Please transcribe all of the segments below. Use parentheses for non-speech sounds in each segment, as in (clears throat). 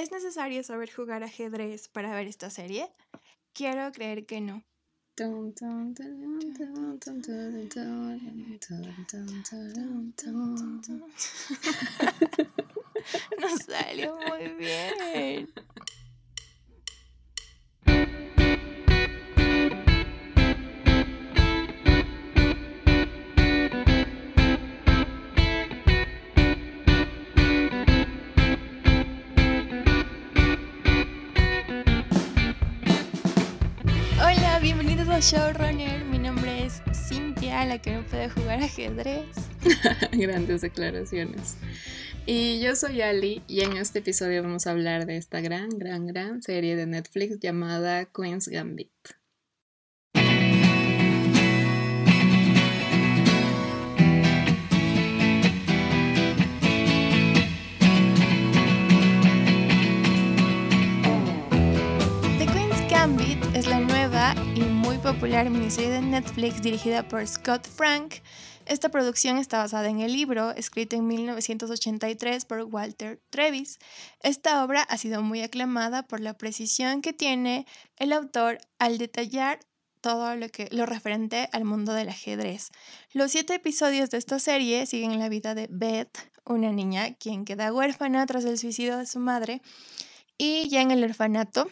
¿Es necesario saber jugar ajedrez para ver esta serie? Quiero creer que no. Nos salió muy bien. Showrunner. Mi nombre es Cintia, la que no puede jugar ajedrez. (laughs) Grandes declaraciones. Y yo soy Ali y en este episodio vamos a hablar de esta gran, gran, gran serie de Netflix llamada Queen's Gambit. Popular miniserie de Netflix dirigida por Scott Frank. Esta producción está basada en el libro escrito en 1983 por Walter Trevis. Esta obra ha sido muy aclamada por la precisión que tiene el autor al detallar todo lo que lo referente al mundo del ajedrez. Los siete episodios de esta serie siguen la vida de Beth, una niña quien queda huérfana tras el suicidio de su madre, y ya en el orfanato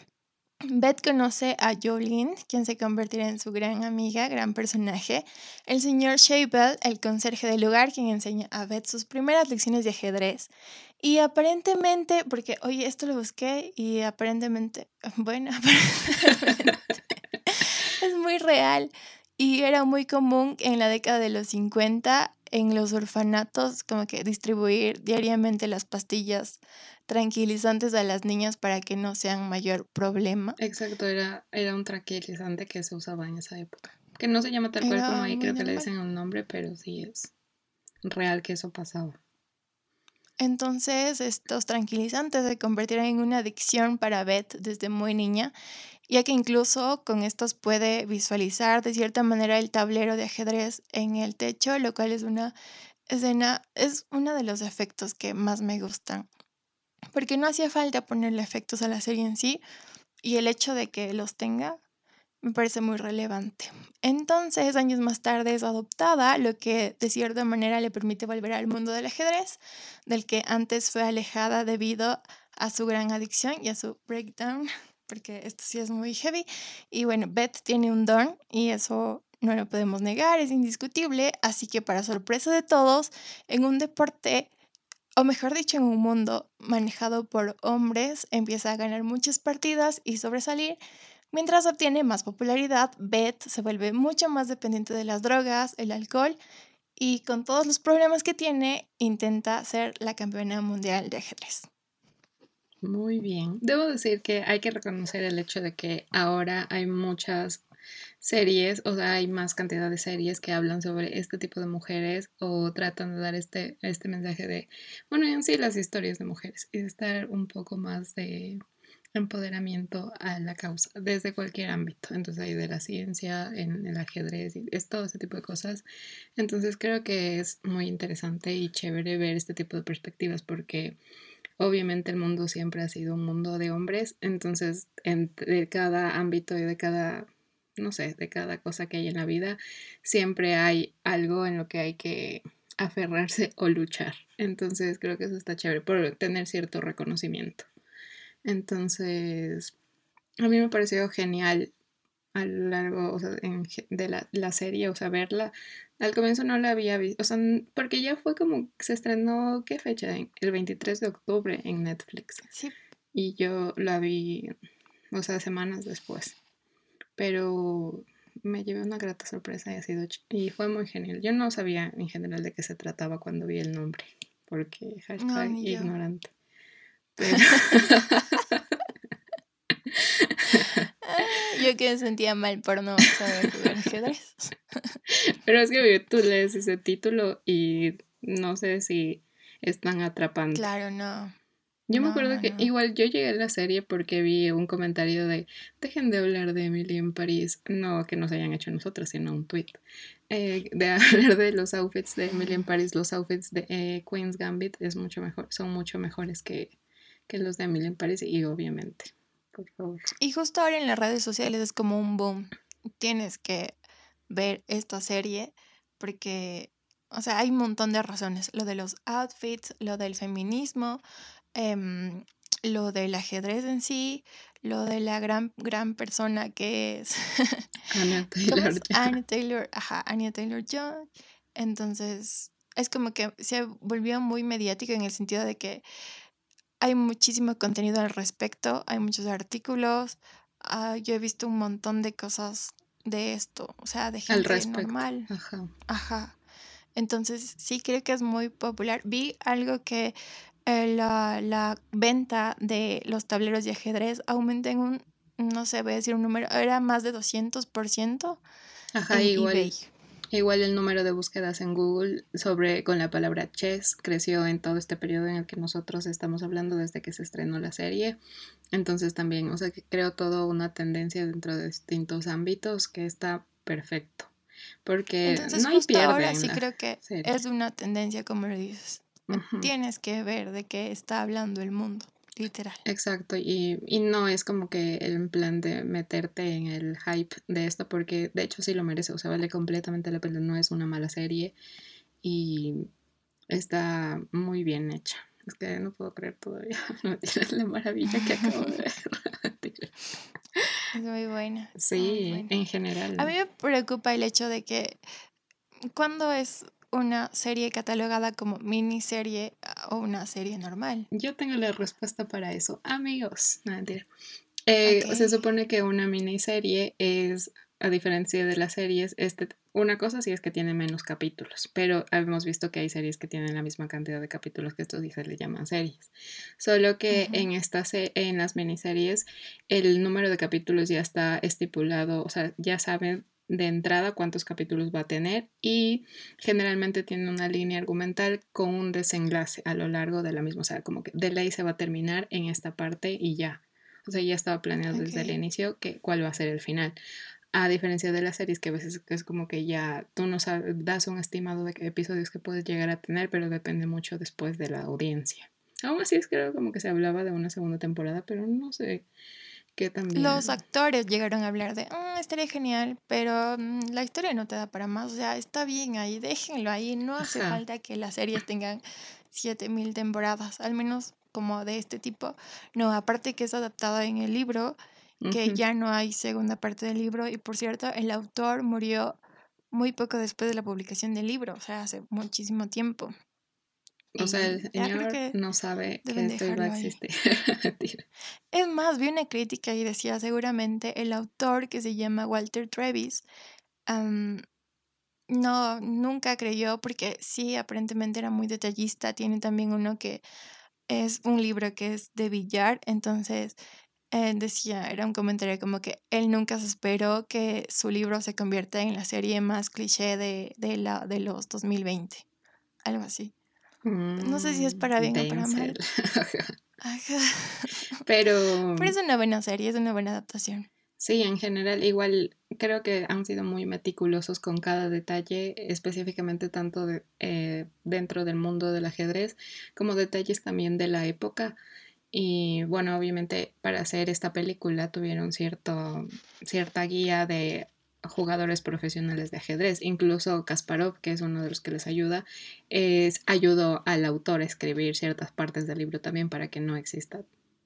Beth conoce a Jolene, quien se convertirá en su gran amiga, gran personaje, el señor Shavel, el conserje del lugar, quien enseña a Beth sus primeras lecciones de ajedrez. Y aparentemente, porque oye, esto lo busqué y aparentemente, (laughs) bueno, aparentemente (laughs) es muy real y era muy común en la década de los 50 en los orfanatos como que distribuir diariamente las pastillas tranquilizantes a las niñas para que no sean mayor problema. Exacto, era, era un tranquilizante que se usaba en esa época. Que no se llama tal cual como ahí, creo que le dicen un nombre, pero sí es real que eso pasaba. Entonces, estos tranquilizantes se convertirán en una adicción para Beth desde muy niña, ya que incluso con estos puede visualizar de cierta manera el tablero de ajedrez en el techo, lo cual es una escena, es uno de los efectos que más me gustan. Porque no hacía falta ponerle efectos a la serie en sí, y el hecho de que los tenga me parece muy relevante. Entonces, años más tarde es adoptada, lo que de cierta manera le permite volver al mundo del ajedrez, del que antes fue alejada debido a su gran adicción y a su breakdown, porque esto sí es muy heavy. Y bueno, Beth tiene un don y eso no lo podemos negar, es indiscutible, así que para sorpresa de todos, en un deporte, o mejor dicho, en un mundo manejado por hombres, empieza a ganar muchas partidas y sobresalir. Mientras obtiene más popularidad, Beth se vuelve mucho más dependiente de las drogas, el alcohol y con todos los problemas que tiene, intenta ser la campeona mundial de ajedrez. Muy bien. Debo decir que hay que reconocer el hecho de que ahora hay muchas series, o sea, hay más cantidad de series que hablan sobre este tipo de mujeres o tratan de dar este, este mensaje de, bueno, en sí las historias de mujeres y de estar un poco más de empoderamiento a la causa desde cualquier ámbito. Entonces hay de la ciencia, en el ajedrez, y es todo ese tipo de cosas. Entonces creo que es muy interesante y chévere ver este tipo de perspectivas porque obviamente el mundo siempre ha sido un mundo de hombres, entonces en, de cada ámbito y de cada, no sé, de cada cosa que hay en la vida, siempre hay algo en lo que hay que aferrarse o luchar. Entonces creo que eso está chévere por tener cierto reconocimiento. Entonces, a mí me pareció genial a lo largo de la, la serie, o sea, verla. Al comienzo no la había visto, o sea, porque ya fue como, se estrenó, ¿qué fecha? El 23 de octubre en Netflix. Sí, Y yo la vi, o sea, semanas después. Pero me llevé una grata sorpresa y ha sido ch- y fue muy genial. Yo no sabía en general de qué se trataba cuando vi el nombre, porque hashtag ni yo. ignorante. (laughs) Pero, (laughs) (laughs) yo que me sentía mal por no saber jugar ajedrez. (laughs) pero es que tú lees ese título y no sé si es tan atrapante. Claro, no. Yo me acuerdo que no. igual yo llegué a la serie porque vi un comentario de dejen de hablar de Emily en París, no que nos hayan hecho nosotros, sino un tweet, eh, de (laughs) hablar de los outfits de Emily en París, los outfits de eh, Queen's Gambit es mucho mejor, son mucho mejores que, que los de Emily en Paris y obviamente, por favor. Y justo ahora en las redes sociales es como un boom. Tienes que ver esta serie porque, o sea, hay un montón de razones. Lo de los outfits, lo del feminismo, em, lo del ajedrez en sí, lo de la gran, gran persona que es (laughs) Anya Taylor. Taylor, ajá, Anya Taylor Joy. Entonces, es como que se volvió muy mediático en el sentido de que hay muchísimo contenido al respecto, hay muchos artículos, ah, yo he visto un montón de cosas de esto, o sea, de gente normal. Ajá. Ajá. Entonces, sí creo que es muy popular. Vi algo que eh, la, la, venta de los tableros de ajedrez aumenta en un, no sé, voy a decir un número, era más de 200%. Ajá, igual. Igual el número de búsquedas en Google sobre con la palabra chess creció en todo este periodo en el que nosotros estamos hablando desde que se estrenó la serie. Entonces también, o sea, que creo todo una tendencia dentro de distintos ámbitos que está perfecto. Porque no hay pierde ahora sí creo que es una tendencia como lo dices. Tienes que ver de qué está hablando el mundo. Literal. Exacto, y, y, no es como que el plan de meterte en el hype de esto, porque de hecho sí lo merece, o sea, vale completamente la pena, no es una mala serie y está muy bien hecha. Es que no puedo creer todavía (laughs) la maravilla que acabo de ver. (laughs) es muy buena. Sí, en general. A mí me preocupa el hecho de que cuando es una serie catalogada como miniserie ah, o una serie normal? Yo tengo la respuesta para eso. Amigos, no mentira. Eh, se supone que una miniserie es, a diferencia de las series, este, una cosa sí es que tiene menos capítulos, pero hemos visto que hay series que tienen la misma cantidad de capítulos que estos hijos le llaman series. Solo que en, estas, en las miniseries el número de capítulos ya está estipulado, o sea, ya saben de entrada cuántos capítulos va a tener y generalmente tiene una línea argumental con un desenlace a lo largo de la misma, o sea, como que de ley se va a terminar en esta parte y ya. O sea, ya estaba planeado desde el inicio que cuál va a ser el final. A diferencia de las series que a veces es como que ya tú no sabes, das un estimado de episodios que puedes llegar a tener, pero depende mucho después de la audiencia. Aún así es creo como que se hablaba de una segunda temporada, pero no sé los actores llegaron a hablar de, mm, estaría genial, pero mm, la historia no te da para más. O sea, está bien ahí, déjenlo ahí. No hace falta que las series tengan 7000 temporadas, al menos como de este tipo. No, aparte que es adaptada en el libro, que ya no hay segunda parte del libro. Y por cierto, el autor murió muy poco después de la publicación del libro, o sea, hace muchísimo tiempo. O sea, el señor no sabe que esto iba a existir. (laughs) es más, vi una crítica y decía seguramente el autor que se llama Walter Travis no, nunca creyó porque sí, aparentemente era muy detallista. Tiene también uno que es un libro que es de billar, entonces eh, decía, era un comentario como que él nunca se esperó que su libro se convierta en la serie más cliché de, de, la, de los 2020, algo así. No sé si es para bien o para mal. (laughs) (laughs) Pero... Pero es una buena serie, es una buena adaptación. Sí, en general, igual creo que han sido muy meticulosos con cada detalle, específicamente tanto de, eh, dentro del mundo del ajedrez como detalles también de la época. Y bueno, obviamente para hacer esta película tuvieron cierto, cierta guía de jugadores profesionales de ajedrez. Incluso Kasparov, que es uno de los que les ayuda, es, ayudó al autor a escribir ciertas partes del libro también para que no exista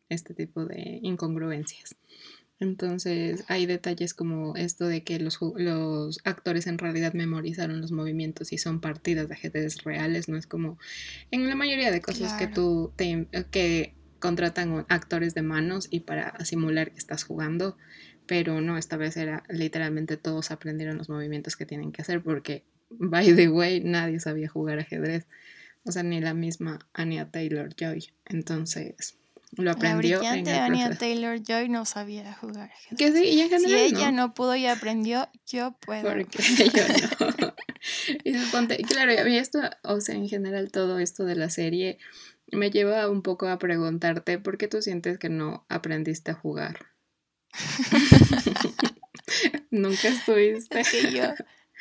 este tipo de incongruencias. Entonces hay detalles como esto de que los, los, actores en realidad memorizaron los movimientos y son partidas de ajedrez reales, no es como en la mayoría de cosas que tú te, que contratan actores de manos y para simular que estás jugando, pero no, esta vez era literalmente todos aprendieron los movimientos que tienen que hacer porque, by the way, nadie sabía jugar ajedrez. O sea, ni la misma Anya Taylor Joy. Entonces, lo aprendió. La brillante Anya Taylor Joy no sabía jugar ajedrez. Que sí, y en general, si ella no. pudo y aprendió, yo puedo. Porque (laughs) yo no. (laughs) y claro, a mí esto, o sea, en general todo esto de la serie me lleva un poco a preguntarte por qué tú sientes que no aprendiste a jugar. (laughs) Nunca estuviste. Es que yo,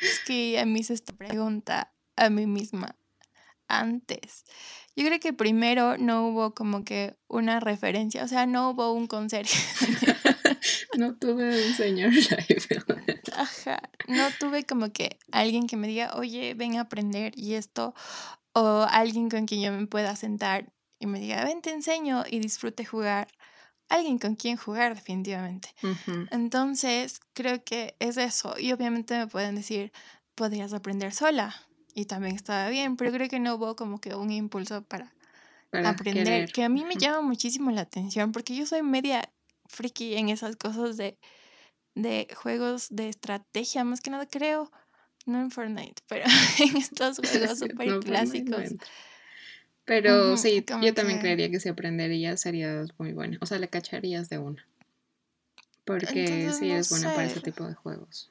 es que a mí se esta pregunta a mí misma antes. Yo creo que primero no hubo como que una referencia, o sea, no hubo un conserje. (laughs) no tuve un señor (laughs) Ajá, no tuve como que alguien que me diga, oye, ven a aprender y esto, o alguien con quien yo me pueda sentar y me diga, ven, te enseño y disfrute jugar. Alguien con quien jugar, definitivamente. Entonces, creo que es eso. Y obviamente me pueden decir, podrías aprender sola. Y también estaba bien, pero creo que no hubo como que un impulso para, aprender. Que a mí me llama muchísimo la atención porque yo soy media friki en esas cosas de, de juegos de estrategia, más que nada creo, no en Fortnite, pero (laughs) en estos juegos (laughs) súper clásicos. Pero sí, yo también creería que si aprenderías serías muy bueno. O sea, le cacharías de una. Porque sí es bueno para ese tipo de juegos.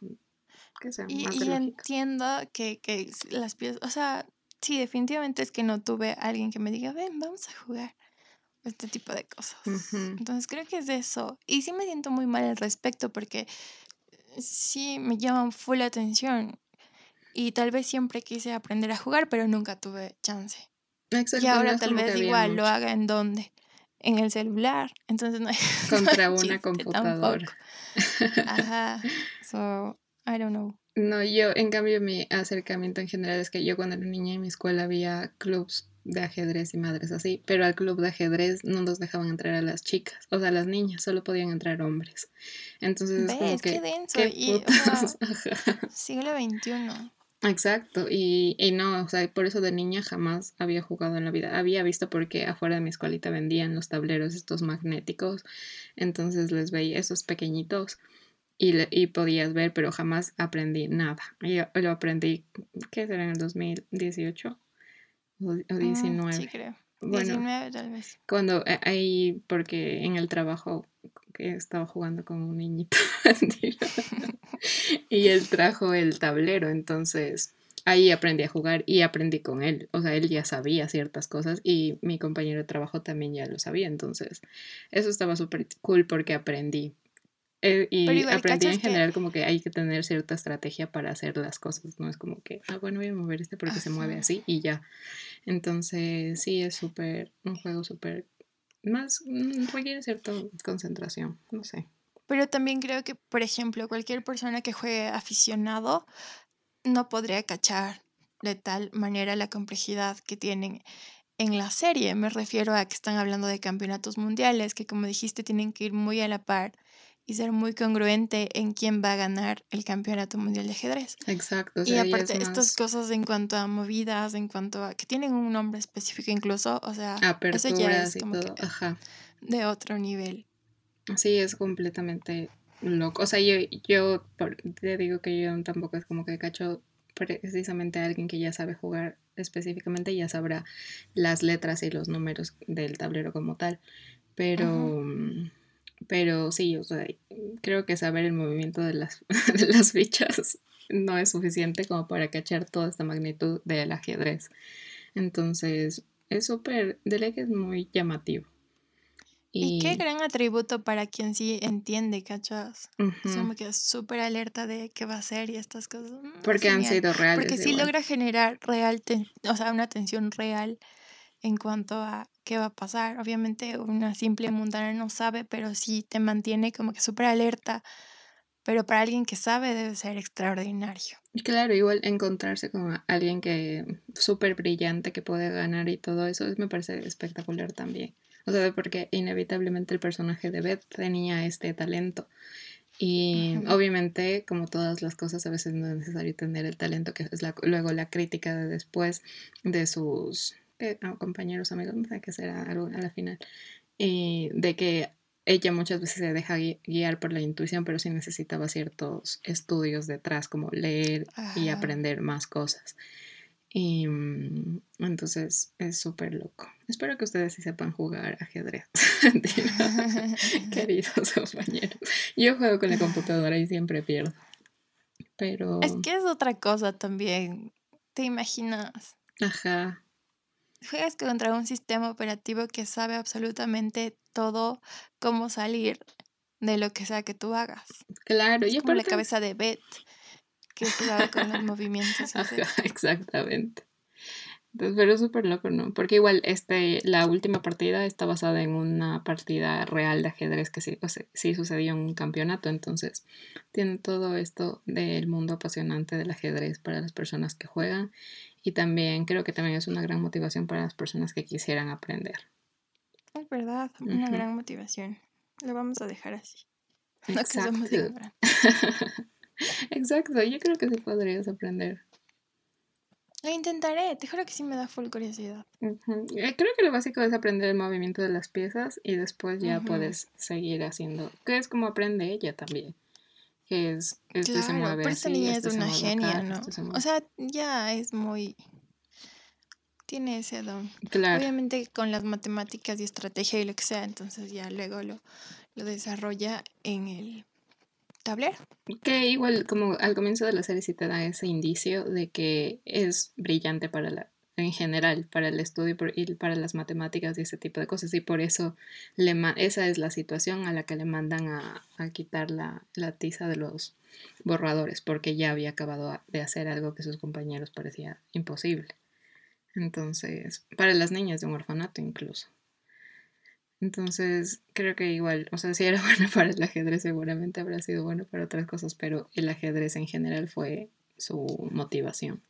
Que sean y, y entiendo que, que las piezas, o sea, sí, definitivamente es que no tuve alguien que me diga, ven, vamos a jugar este tipo de cosas. Entonces creo que es eso. Y sí me siento muy mal al respecto porque sí me llaman full atención. Y tal vez siempre quise aprender a jugar, pero nunca tuve chance. Y ahora tal vez igual lo haga en dónde? En el celular. Entonces no hay. (laughs) Contra una computadora. Ajá. (laughs) So, I don't know. No, yo, en cambio, mi acercamiento en general es que yo cuando era niña en mi escuela había clubs de ajedrez y madres así, pero al club de ajedrez no nos dejaban entrar a las chicas, o sea, las niñas, solo podían entrar hombres. Entonces es como que... Qué denso. y, (laughs) siglo XXI. Exacto, y, y no, o sea, por eso de niña jamás había jugado en la vida. Había visto porque afuera de mi escuelita vendían los tableros estos magnéticos, entonces les veía esos pequeñitos y, y podías ver, pero jamás aprendí nada. Yo lo aprendí, ¿qué será en el 2018 o, 19? Mm, sí, creo. Bueno, 19 tal vez. Cuando eh, ahí, porque en el trabajo que estaba jugando con un niñito (laughs) y él trajo el tablero, entonces ahí aprendí a jugar y aprendí con él. O sea, él ya sabía ciertas cosas y mi compañero de trabajo también ya lo sabía. Entonces, eso estaba súper cool porque aprendí. Eh, y aprendí en general como que hay que tener cierta estrategia para hacer las cosas. No es como que, ah, bueno, voy a mover este porque se mueve así y ya. Entonces, sí, es súper, un juego súper, más, mm, requiere cierta concentración, no sé. Pero también creo que, por ejemplo, cualquier persona que juegue aficionado no podría cachar de tal manera la complejidad que tienen en la serie. Me refiero a que están hablando de campeonatos mundiales, que como dijiste tienen que ir muy a la par y ser muy congruente en quién va a ganar el campeonato mundial de ajedrez. Exacto. y aparte, estas cosas en cuanto a movidas, en cuanto a que tienen un nombre específico incluso, o sea, eso ya es como de otro nivel. Sí, es completamente loco. O sea, yo, yo te digo que yo tampoco es como que cacho precisamente a alguien que ya sabe jugar específicamente, ya sabrá las letras y los números del tablero como tal. Pero, pero sí, o sea, creo que saber el movimiento de las, (laughs) de las fichas no es suficiente como para cachar toda esta magnitud del ajedrez. Entonces, es súper, de que es muy llamativo. Y, qué gran atributo para quien sí entiende, ¿cachas? Uh que súper alerta de qué va a ser y estas cosas. Mm, Porque han sido reales. Porque sí logra generar real, o sea, una tensión real en cuanto a qué va a pasar. Obviamente una simple mundana no sabe, pero sí te mantiene como que súper alerta. Pero para alguien que sabe debe ser extraordinario. Claro, igual encontrarse con alguien que súper brillante que puede ganar y todo eso me parece espectacular también. O sea, porque inevitablemente el personaje de Beth tenía este talento. Y obviamente, como todas las cosas, a veces no es necesario tener el talento, que es la, luego la crítica de después de sus eh, compañeros, amigos, no sé qué será a la final, y de que ella muchas veces se deja guiar por la intuición, pero sí necesitaba ciertos estudios detrás, como leer y aprender más cosas. Y mm, entonces es súper loco. Espero que ustedes sí sepan jugar ajedrez, (laughs) (laughs) queridos compañeros. Yo juego con la computadora y siempre pierdo. Pero... Es que es otra cosa también. ¿Te imaginas? Ajá. Juegas contra un sistema operativo que sabe absolutamente todo cómo salir de lo que sea que tú hagas. Claro, es y como la cabeza de Beth que jugaba con los movimientos. (laughs) exactamente. Pero súper loco, ¿no? Porque igual este, la última partida está basada en una partida real de ajedrez que sí, sí sucedió en un campeonato. Entonces, tiene todo esto del mundo apasionante del ajedrez para las personas que juegan. Y también creo que también es una gran motivación para las personas que quisieran aprender. Es verdad, una gran motivación. Lo vamos a dejar así. (laughs) Exacto. (laughs) Exacto, yo creo que sí podrías aprender. Lo intentaré, te juro que sí me da full curiosidad. Eh, creo que lo básico es aprender el movimiento de las piezas y después ya puedes seguir haciendo, que es como aprende ella también. Es, este claro, se mueve pero esta niña es una genia, ¿no? o sea, ya es muy... Tiene ese don. Claro. Obviamente con las matemáticas y estrategia y lo que sea, entonces ya luego lo, lo desarrolla en el tablero. Que igual como al comienzo de la serie sí te da ese indicio de que es brillante para la en general para el estudio y para las matemáticas y ese tipo de cosas y por eso le esa es la situación a la que le mandan a, quitar la, la, tiza de los borradores porque ya había acabado de hacer algo que sus compañeros parecía imposible entonces para las niñas de un orfanato incluso entonces, creo que igual, o sea, si era (laughs) bueno para el ajedrez, seguramente habrá sido bueno para otras cosas, pero el ajedrez en general fue su motivación.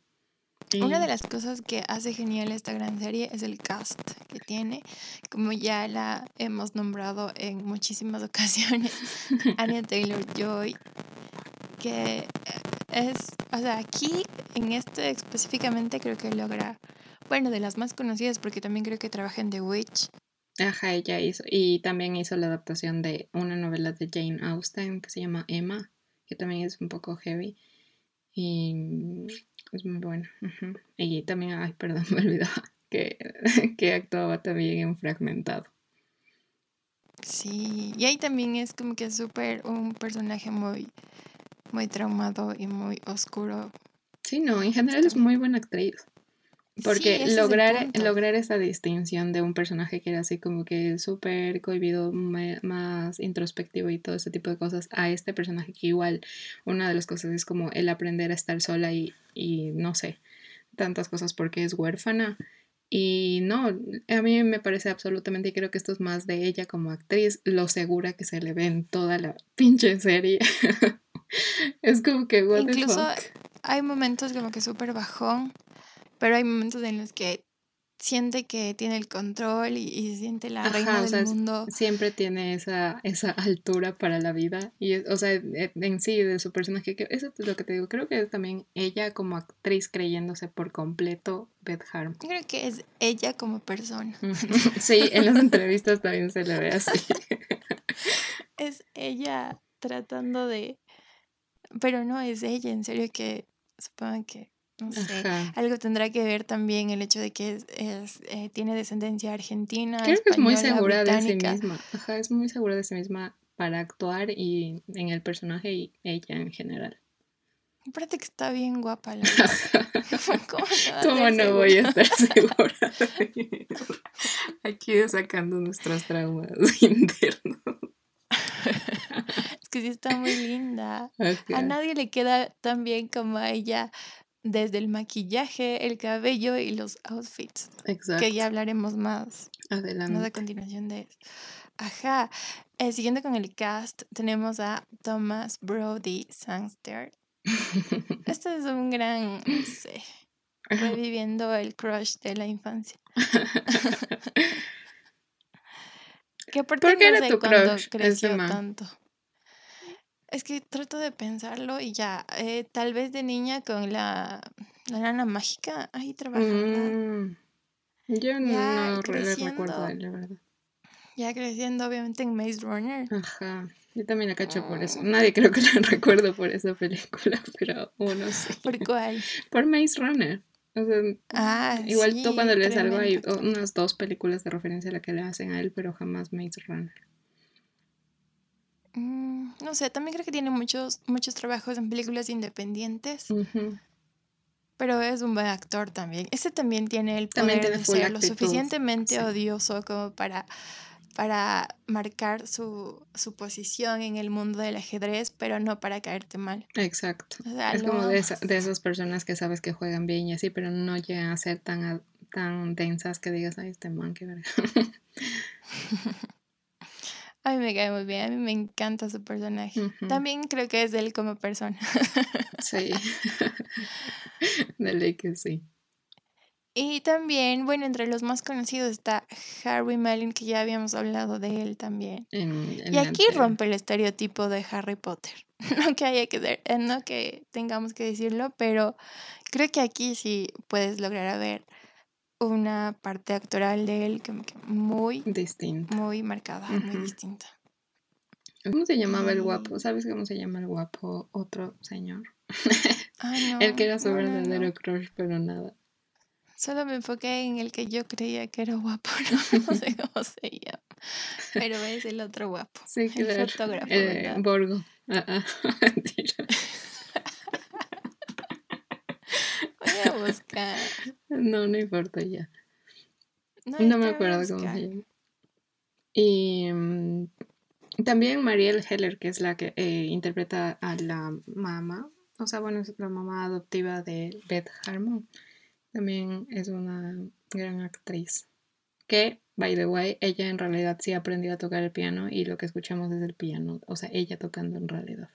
Una de las cosas que hace genial esta gran serie es el cast que tiene, como ya la hemos nombrado en muchísimas (laughs) ocasiones, Anya Taylor Joy, que es, o sea, aquí en este específicamente creo que logra, bueno, de las más conocidas, porque también creo que trabaja en The Witch, Ajá, ella hizo, y también hizo la adaptación de una novela de Jane Austen que se llama Emma, que también es un poco heavy. Y es muy buena. Y también, ay, perdón, (laughs) me olvidaba que, (laughs) que actuaba también en Fragmentado. Sí, y ahí también es como que súper un personaje muy, muy traumado y muy oscuro. Sí, no, en general es muy buena actriz. Porque lograr, lograr esa distinción de un personaje que era así como que súper cohibido, más introspectivo y todo ese tipo de cosas, a este personaje que igual una de las cosas es como el aprender a estar sola y, y no sé, tantas cosas porque es huérfana. Y no, a mí me parece absolutamente, y creo que esto es más de ella como actriz, lo segura que se le ve en toda la pinche serie. (laughs) es como que, what Incluso hay momentos como que súper bajón pero hay momentos en los que siente que tiene el control y, siente la reina del mundo. Siempre tiene esa, esa altura para la vida. Y, o sea, e, en sí, de su personaje, que eso es lo que te digo. Creo que es también ella como actriz creyéndose por completo Beth Harmon. Creo que es ella como persona. (laughs) sí, en las entrevistas también se le ve así. (laughs) es ella tratando de... Pero no es ella, en serio que supongo que no sé, algo tendrá que ver también el hecho de que es, eh, tiene descendencia argentina. Creo que es muy segura de sí misma. Ajá, es muy segura de sí misma para actuar y en el personaje y ella en general. Me parece que está bien guapa la (laughs) (laughs) ¿Cómo, ¿Cómo no voy a estar (laughs) segura? Aquí sacando nuestros traumas internos. es que sí está muy linda. A nadie le queda tan bien como a ella desde el maquillaje, el cabello y los outfits. Exacto. Que ya hablaremos más. Adelante. Más a continuación de eso. Ajá. Eh, siguiendo con el cast, tenemos a Thomas Brody Sangster. este es un gran, no sé, reviviendo el crush de la infancia. (laughs) que aparte ¿Por qué no era tu crush creció tanto. Es que trato de pensarlo y ya, eh, tal vez de niña con la, la nana mágica, ahí trabajando. Mm, yo no recuerdo la verdad. Ya creciendo, obviamente, en Maze Runner. Ajá. Yo también la cacho por eso. Nadie creo que la (laughs) recuerdo por esa película, (laughs) pero uno sí. ¿Por cuál? (laughs) por Maze Runner. O sea, ah, igual tú cuando lees algo hay unas dos películas de referencia a la que le hacen a él, pero jamás Maze Runner. Mm, no sé, también creo que tiene muchos, muchos trabajos en películas independientes. Pero es un buen actor también. Ese también tiene el poder de ser lo suficientemente odioso como para, para marcar su, su, posición en el mundo del ajedrez, pero no para caerte mal. Exacto. es como de, de, esas personas que sabes que juegan bien y así, pero no llegan a ser tan, tan densas que digas, ay, este man, qué verga. (laughs) (laughs) A mí me cae muy bien, a mí me encanta su personaje. También creo que es él como persona. sí. (laughs) De ley que sí. Y también, bueno, entre los más conocidos está Harry Mellon, que ya habíamos hablado de él también. y aquí rompe el estereotipo de Harry Potter. (laughs) No que haya que eh, no que tengamos que decirlo, pero creo que aquí sí puedes lograr ver una parte actoral de él que muy distinta. Muy marcada, muy distinta. ¿Cómo se llamaba el guapo? ¿Sabes cómo se llama el guapo otro señor? Ay, (laughs) no, el que era su verdadero crush, pero nada. Solo me enfoqué en el que yo creía que era guapo, (laughs) no, sé (laughs) cómo se llama. Pero es el otro guapo. Sí, el fotógrafo. Eh, Borgo. Ah, ah. Voy a buscar. No, no importa ya. No, me acuerdo cómo se llama. Y mm, también Marielle Heller, que es la que eh, interpreta a la mamá, o sea, bueno, es la mamá adoptiva de Beth Harmon. También es una gran actriz. Que, by the way, ella en realidad sí aprendió a tocar el piano y lo que escuchamos es el piano, o sea, ella tocando en realidad.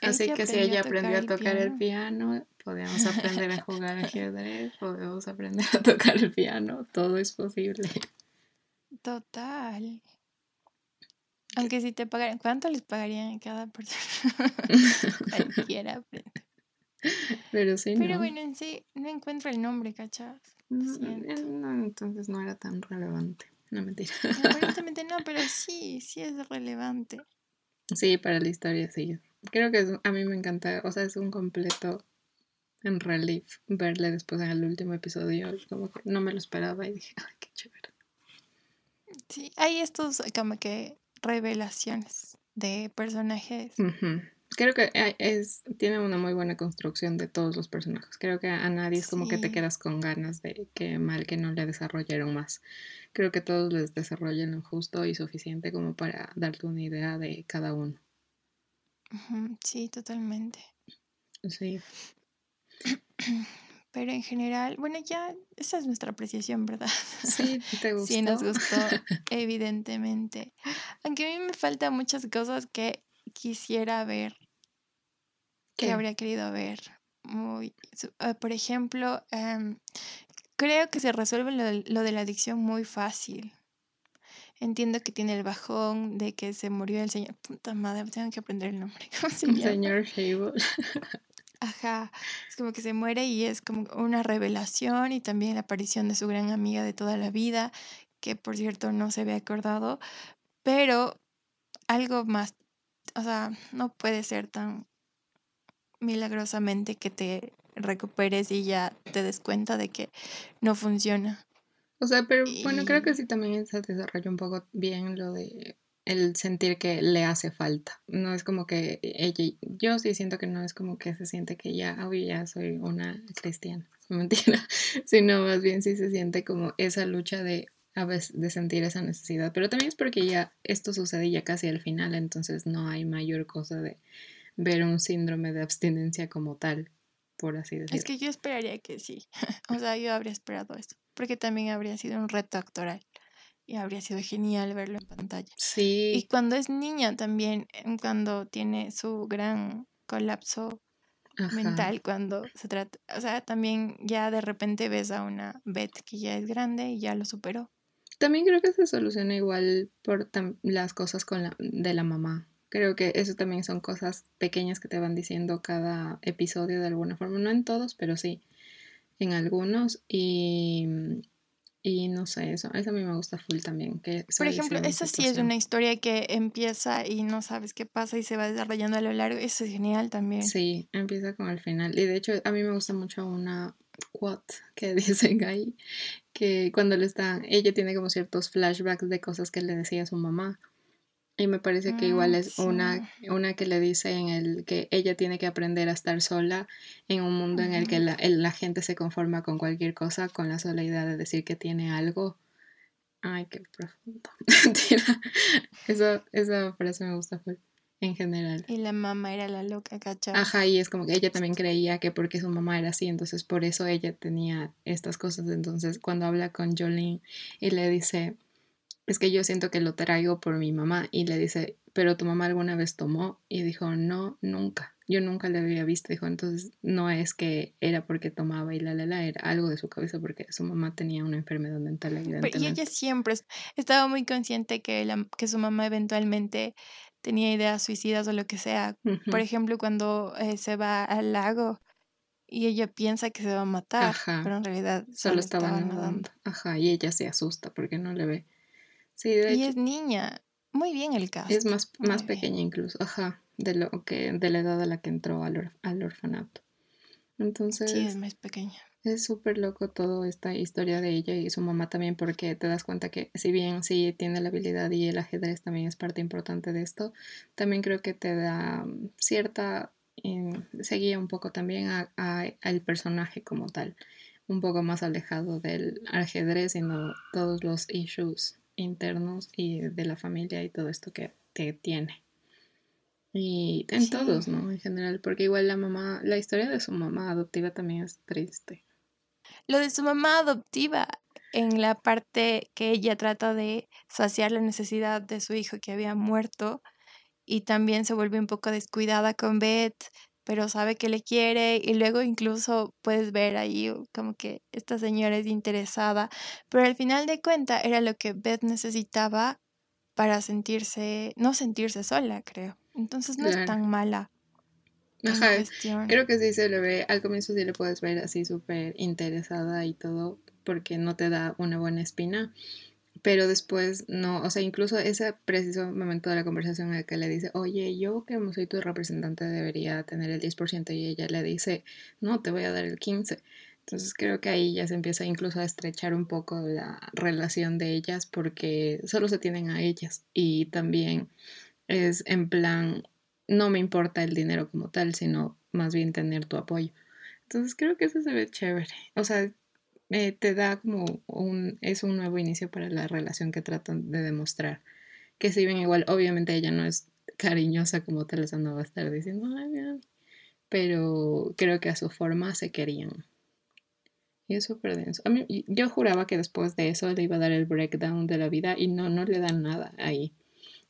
Así que si ella aprendió a tocar el piano, podemos (laughs) aprender a jugar ajedrez, podemos aprender a tocar el piano, todo es posible. Total. Aunque si te pagaran, ¿cuánto les pagarían a cada persona? (laughs) Cualquiera aprende. Pero sí, Pero bueno, en sí, no encuentro el nombre, ¿cachas? No, entonces no era tan relevante. No mentira. Aparentemente (laughs) no, pero sí, sí es relevante. Sí, para la historia sí. Creo que a mí me encanta, o sea, es un completo en relief verle después en el último episodio. Como que no me lo esperaba y dije, ay, qué chévere. Sí, hay estos como que revelaciones de personajes creo que es, tiene una muy buena construcción de todos los personajes. Creo que a nadie es como que te quedas con ganas de que mal que no le desarrollaron más. Creo que todos les desarrollan lo justo y suficiente como para darte una idea de cada uno. Sí, totalmente. Sí. (clears throat) Pero en general, bueno, ya esa es nuestra apreciación, ¿verdad? Sí, (laughs) te gustó. Sí, nos gustó, (laughs) evidentemente. Aunque a mí me faltan muchas cosas que quisiera ver, que habría querido ver. Muy, ah, por ejemplo, em, creo que se resuelve lo, de la adicción muy fácil. Entiendo que tiene el bajón de que se murió el señor. Puta madre, tengo que aprender el nombre. (laughs) ¿Cómo se llama? Señor Hable. Ajá, es como que se muere y es como una revelación y también la aparición de su gran amiga de toda la vida, que por cierto no se había acordado, pero algo más o sea, no puede ser tan milagrosamente que te recuperes y ya te des cuenta de que no funciona. O sea, pero bueno, creo que sí también se desarrolla un poco bien lo de el sentir que le hace falta. No es como que ella, yo sí siento que no es como que se siente que ya, hoy ya soy una cristiana, (laughs) mentira, sino más bien sí se siente como esa lucha de a veces de sentir esa necesidad, pero también es porque ya esto sucede ya casi al final, entonces no hay mayor cosa de ver un síndrome de abstinencia como tal, por así decirlo. Es que yo esperaría que sí, (laughs) o sea, yo habría esperado eso, porque también habría sido un reto actoral y habría sido genial verlo en pantalla. Sí. Y cuando es niña también, cuando tiene su gran colapso mental cuando se trata, o sea, también ya de repente ves a una Beth que ya es grande y ya lo superó. También creo que se soluciona igual por las cosas con la, de la mamá. Creo que eso también son cosas pequeñas que te van diciendo cada episodio de alguna forma. No en todos, pero sí en algunos. Y, y no sé, eso, eso a mí me gusta full también. Que Por ejemplo, esa sí es una historia que empieza y no sabes qué pasa y se va desarrollando a lo largo. Eso es genial también. Sí, empieza con el final. Y de hecho, a mí me gusta mucho una quote que (laughs) dicen ahí, que cuando le está, ella tiene como ciertos flashbacks de cosas que le decía a su mamá. Y me parece que igual es una, una que le dice en el que ella tiene que aprender a estar sola en un mundo en el que la, la, gente se conforma con cualquier cosa, con la sola idea de decir que tiene algo. Ay, qué profundo. (laughs) eso, esa frase me gusta. en general. Y la mamá era la loca, ¿cachai? Ajá, y es como que ella también creía que porque su mamá era así, entonces por eso ella tenía estas cosas. Entonces cuando habla con Jolene y le dice, es que yo siento que lo traigo por mi mamá y le dice, pero tu mamá alguna vez tomó y dijo, no, nunca. Yo nunca le había visto, dijo, entonces no es que era porque tomaba y la la la, era algo de su cabeza porque su mamá tenía una enfermedad mental evidentemente. y ella siempre estaba muy consciente que, la, que su mamá eventualmente tenía ideas suicidas o lo que sea. Por ejemplo, cuando eh, se va al lago y ella piensa que se va a matar, pero en realidad solo, estaba, nadando. Ajá, y ella se asusta porque no le ve. Sí, de y es niña. Muy bien el caso. Es más, más pequeña incluso, ajá, de lo que, de la edad a la que entró al, al orfanato. Entonces. Sí, es más pequeña. Es súper loco toda esta historia de ella y su mamá también, porque te das cuenta que si bien sí tiene la habilidad y el ajedrez también es parte importante de esto, también creo que te da cierta, eh, seguía un poco también a, al personaje como tal, un poco más alejado del ajedrez, sino todos los issues internos y de la familia y todo esto que te tiene. Y en todos, ¿no? En general, porque igual la mamá, la historia de su mamá adoptiva también es triste. Lo de su mamá adoptiva, en la parte que ella trata de saciar la necesidad de su hijo que había muerto y también se vuelve un poco descuidada con Beth, pero sabe que le quiere y luego incluso puedes ver ahí como que esta señora es interesada, pero al final de cuenta era lo que Beth necesitaba para sentirse, no sentirse sola, creo. Entonces no es tan mala. Ajá, creo que sí se le ve, al comienzo sí le puedes ver así súper interesada y todo, porque no te da una buena espina, pero después no, o sea, incluso ese preciso momento de la conversación en el que le dice, oye, yo que soy tu representante debería tener el 10% y ella le dice, no, te voy a dar el 15%. Entonces creo que ahí ya se empieza incluso a estrechar un poco la relación de ellas porque solo se tienen a ellas y también es en plan, no me importa el dinero como tal, sino más bien tener tu apoyo. Entonces creo que eso se ve chévere. O sea, eh, te da como un, es un nuevo inicio para la relación que tratan de demostrar. Que si bien igual, obviamente ella no es cariñosa como tal, o no va a estar diciendo, ay, pero creo que a su forma se querían. Y es súper denso. A mí, yo juraba que después de eso le iba a dar el breakdown de la vida y no, no le dan nada ahí.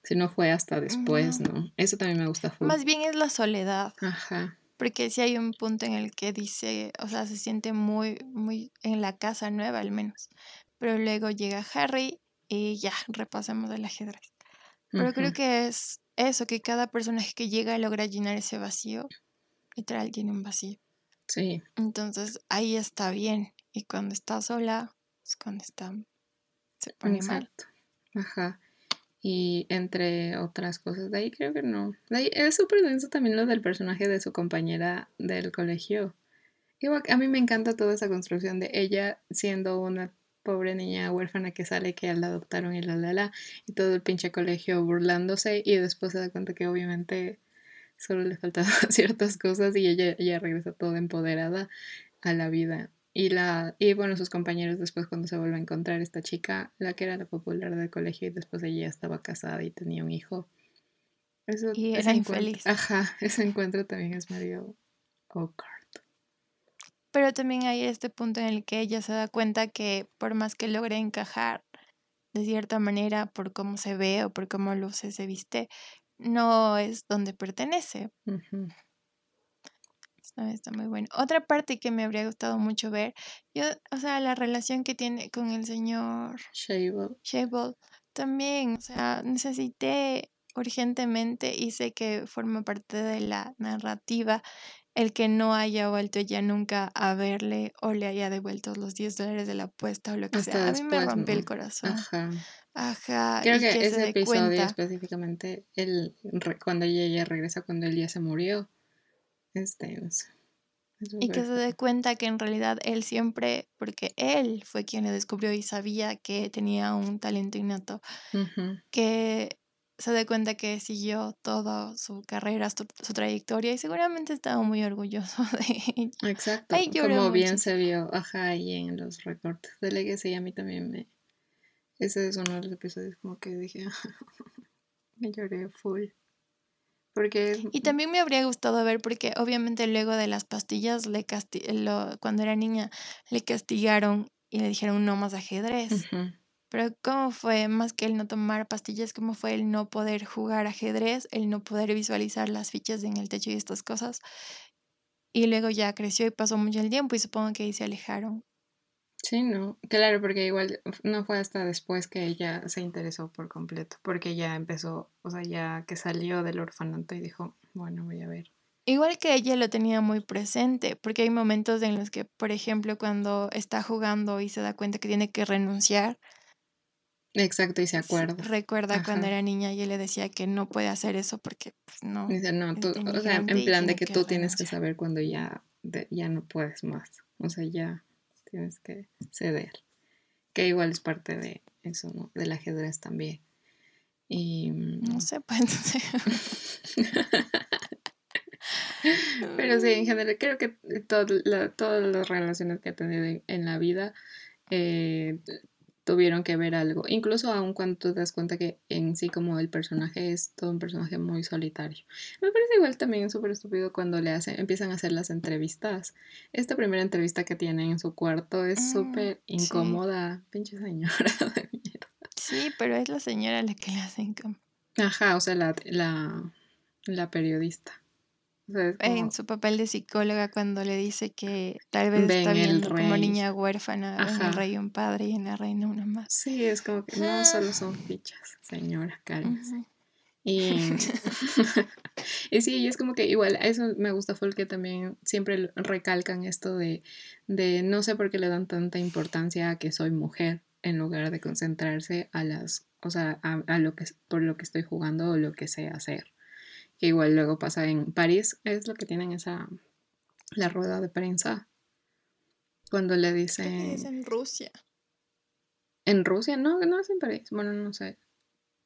Si no fue hasta después, ¿no? Eso también me gusta. Más bien es la soledad. Ajá. Porque si hay un punto en el que dice, o sea, se siente muy, muy en la casa nueva al menos. Pero luego llega Harry y ya, repasamos el ajedrez. Pero creo que es eso, que cada personaje que llega logra llenar ese vacío. Literal, tiene un vacío. Sí. Entonces ahí está bien. Y cuando está sola, es cuando está. Se pone Exacto. Ajá. Y entre otras cosas, de ahí creo que no. De ahí es súper denso también lo del personaje de su compañera del colegio. a mí me encanta toda esa construcción de ella siendo una pobre niña huérfana que sale que la adoptaron y la la la y todo el pinche colegio burlándose y después se da cuenta que obviamente solo le faltaban (laughs) ciertas cosas y ella, ella regresa toda empoderada a la vida. Y, la, y bueno, sus compañeros después cuando se vuelve a encontrar esta chica, la que era la popular del colegio y después ella estaba casada y tenía un hijo. Eso, y era infeliz. Ajá, (laughs) ese encuentro también es medio awkward. Pero también hay este punto en el que ella se da cuenta que por más que logre encajar de cierta manera por cómo se ve o por cómo luce, se viste, no es donde pertenece. Está, muy bueno. Otra parte que me habría gustado mucho ver, yo, o sea, la relación que tiene con el señor Shable. también, o sea, necesité urgentemente y sé que forma parte de la narrativa el que no haya vuelto ya nunca a verle o le haya devuelto los 10 dólares de la apuesta o lo que sea. a mí me rompió el corazón. Ajá. Ajá. Creo que, ese episodio específicamente, el, cuando ella, ella regresa, cuando él ya se murió, es denso. y que se dé cuenta que en realidad él siempre, porque él fue quien le descubrió y sabía que tenía un talento innato, que se dé cuenta que siguió toda su carrera, su, trayectoria y seguramente estaba muy orgulloso (laughs) de ella. Exacto, como bien se vio, ajá, ahí en los recortes de Legacy a mí también me... Ese es uno de los episodios como que dije, (laughs) me lloré full. Porque... Y también me habría gustado ver, porque obviamente luego de las pastillas, le casti lo, cuando era niña, le castigaron y le dijeron no más ajedrez. Pero ¿cómo fue? Más que el no tomar pastillas, ¿cómo fue el no poder jugar ajedrez, el no poder visualizar las fichas en el techo y estas cosas? Y luego ya creció y pasó mucho el tiempo y supongo que ahí se alejaron. Sí, no, claro, porque igual no fue hasta después que ella se interesó por completo, porque ya empezó, o sea, ya que salió del orfanato y dijo, bueno, voy a ver. Igual que ella lo tenía muy presente, porque hay momentos en los que, por ejemplo, cuando está jugando y se da cuenta que tiene que renunciar. Exacto, y se acuerda. Recuerda cuando era niña y él le decía que no puede hacer eso porque pues, no. Dice, no, tú, o sea, en plan de que, tú tienes que saber cuando ya, ya no puedes más. O sea, ya tienes que ceder. Que igual es parte de eso, ¿no? Del ajedrez también. Y... No mm, sé, pues (laughs) (laughs) Pero sí, en general creo que todas las relaciones que he tenido en, la vida eh, tuvieron que ver algo. Incluso aun cuando tú te das cuenta que en sí como el personaje es todo un personaje muy solitario. Me parece igual también súper estúpido cuando le hacen, empiezan a hacer las entrevistas. Esta primera entrevista que tienen en su cuarto es mm, súper incómoda. Pinche señora (laughs) de mierda. Sí, pero es la señora la que le hacen Ajá, o sea, la, la periodista en su papel de psicóloga cuando le dice que tal vez está viendo como niña huérfana en el rey un padre y en la reina una más. Sí, es como que no solo son fichas, señora, cálmese. Y, (laughs) (laughs) y sí, y es como que igual, eso me gusta fue el que también siempre recalcan esto de, de no sé por qué le dan tanta importancia a que soy mujer en lugar de concentrarse a las, o sea, a, a lo que por lo que estoy jugando o lo que sé hacer que igual luego pasa en París, es lo que tienen esa, la rueda de prensa, cuando le dicen... Es en Rusia. ¿En Rusia? No, no es en París, bueno, no sé.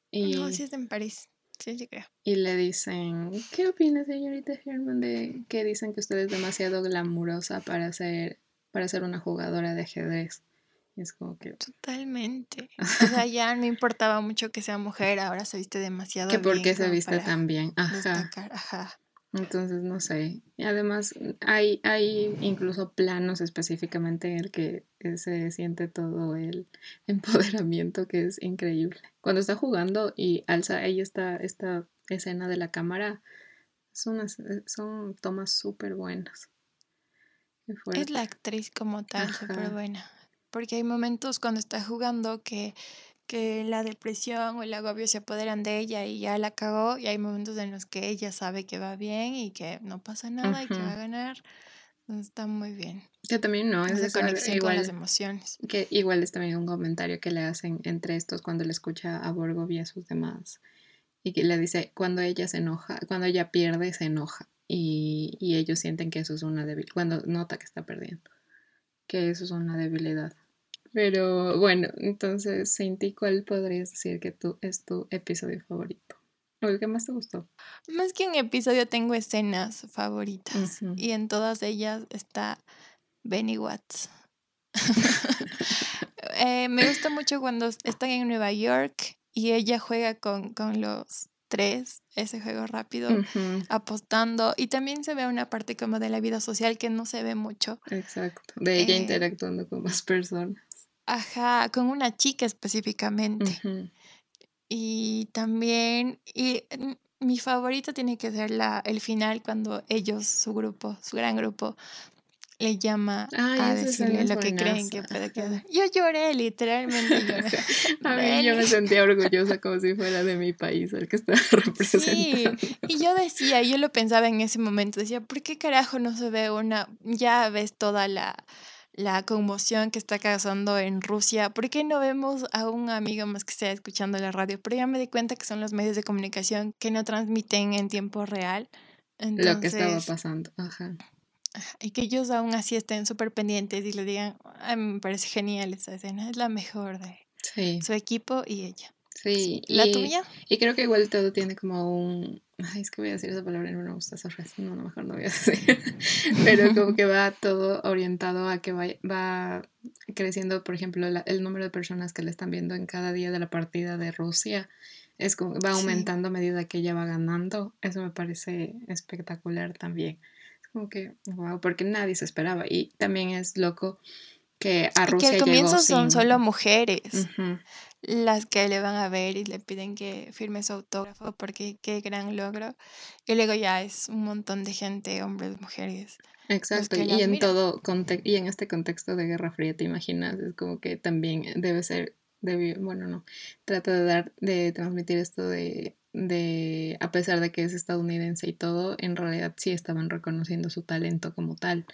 Y, no, sí es en París, sí, sí creo. Y le dicen, ¿qué opina señorita Herman de que dicen que usted es demasiado glamurosa para ser, para ser una jugadora de ajedrez? Es como que... Totalmente. (laughs) O sea, ya no importaba mucho que sea mujer, ahora se viste demasiado Que por qué se viste tan bien. Ajá. Ajá. Entonces, no sé. Y además, hay, hay incluso planos específicamente en el que se siente todo el (laughs) empoderamiento que es increíble. Cuando está jugando y alza ella está esta escena de la cámara, son, son tomas súper buenas. Es la actriz como tal, súper buena porque hay momentos cuando está jugando que, que la depresión o el agobio se apoderan de ella y ya la cagó y hay momentos en los que ella sabe que va bien y que no pasa nada y que va a ganar. está muy bien. Que también no, es de conexión igual, con las emociones. Que igual es también un comentario que le hacen entre estos cuando le escucha a Borgo y a sus demás. Y que le dice, cuando ella se enoja, cuando ella pierde, se enoja. Y, y ellos sienten que eso es una debilidad, cuando nota que está perdiendo que eso es una debilidad. Pero bueno, entonces, Sainty, ¿cuál podrías decir que tú es tu episodio favorito? ¿O el que más te gustó? Más que un episodio tengo escenas favoritas y en todas ellas está Benny Watts. (laughs) Eh, me gusta mucho cuando están en Nueva York y ella juega con, con los tres, ese juego rápido, apostando. Y también se ve una parte como de la vida social que no se ve mucho. Exacto, de ella eh, interactuando con más personas. Ajá, con una chica específicamente. Y también, y mi favorito tiene que ser la, el final cuando ellos, su grupo, su gran grupo, le llama a decirle lo que creen que puede quedar. Yo lloré, literalmente (laughs) lloré. (laughs) a mí yo me sentía (laughs) orgullosa como si fuera de mi país el que estaba representando. Sí, y yo decía, yo lo pensaba en ese momento, decía, ¿por qué carajo no se ve una, ya ves toda la, la conmoción que está causando en Rusia? ¿Por qué no vemos a un amigo más que esté escuchando la radio? Pero ya me di cuenta que son los medios de comunicación que no transmiten en tiempo real. lo que estaba pasando, ajá. Y que ellos aún así estén súper pendientes y le digan, a mí me parece genial esa escena, es la mejor de su equipo y ella. Sí. ¿La tuya? Y creo que igual todo tiene como un... Ay, es que voy a decir esa palabra no me gusta esa frase, no, a lo mejor no voy a decir. (laughs) Pero como (laughs) que va todo orientado a que va, va creciendo, por ejemplo, el número de personas que le están viendo en cada día de la partida de Rusia es como va aumentando a medida que ella va ganando. Eso me parece espectacular también. Como que, wow, porque nadie se esperaba. Y también es loco que a Rusia. que al comienzo son solo mujeres las que le van a ver y le piden que firme su autógrafo porque qué gran logro. Y luego ya es un montón de gente, hombres, mujeres. Exacto, y en todo y en este contexto de Guerra Fría, ¿te imaginas? Es como que también debe ser, debe, bueno, no, trata de dar, de transmitir esto de, de, a pesar de que es estadounidense y todo, en realidad sí estaban reconociendo su talento como tal.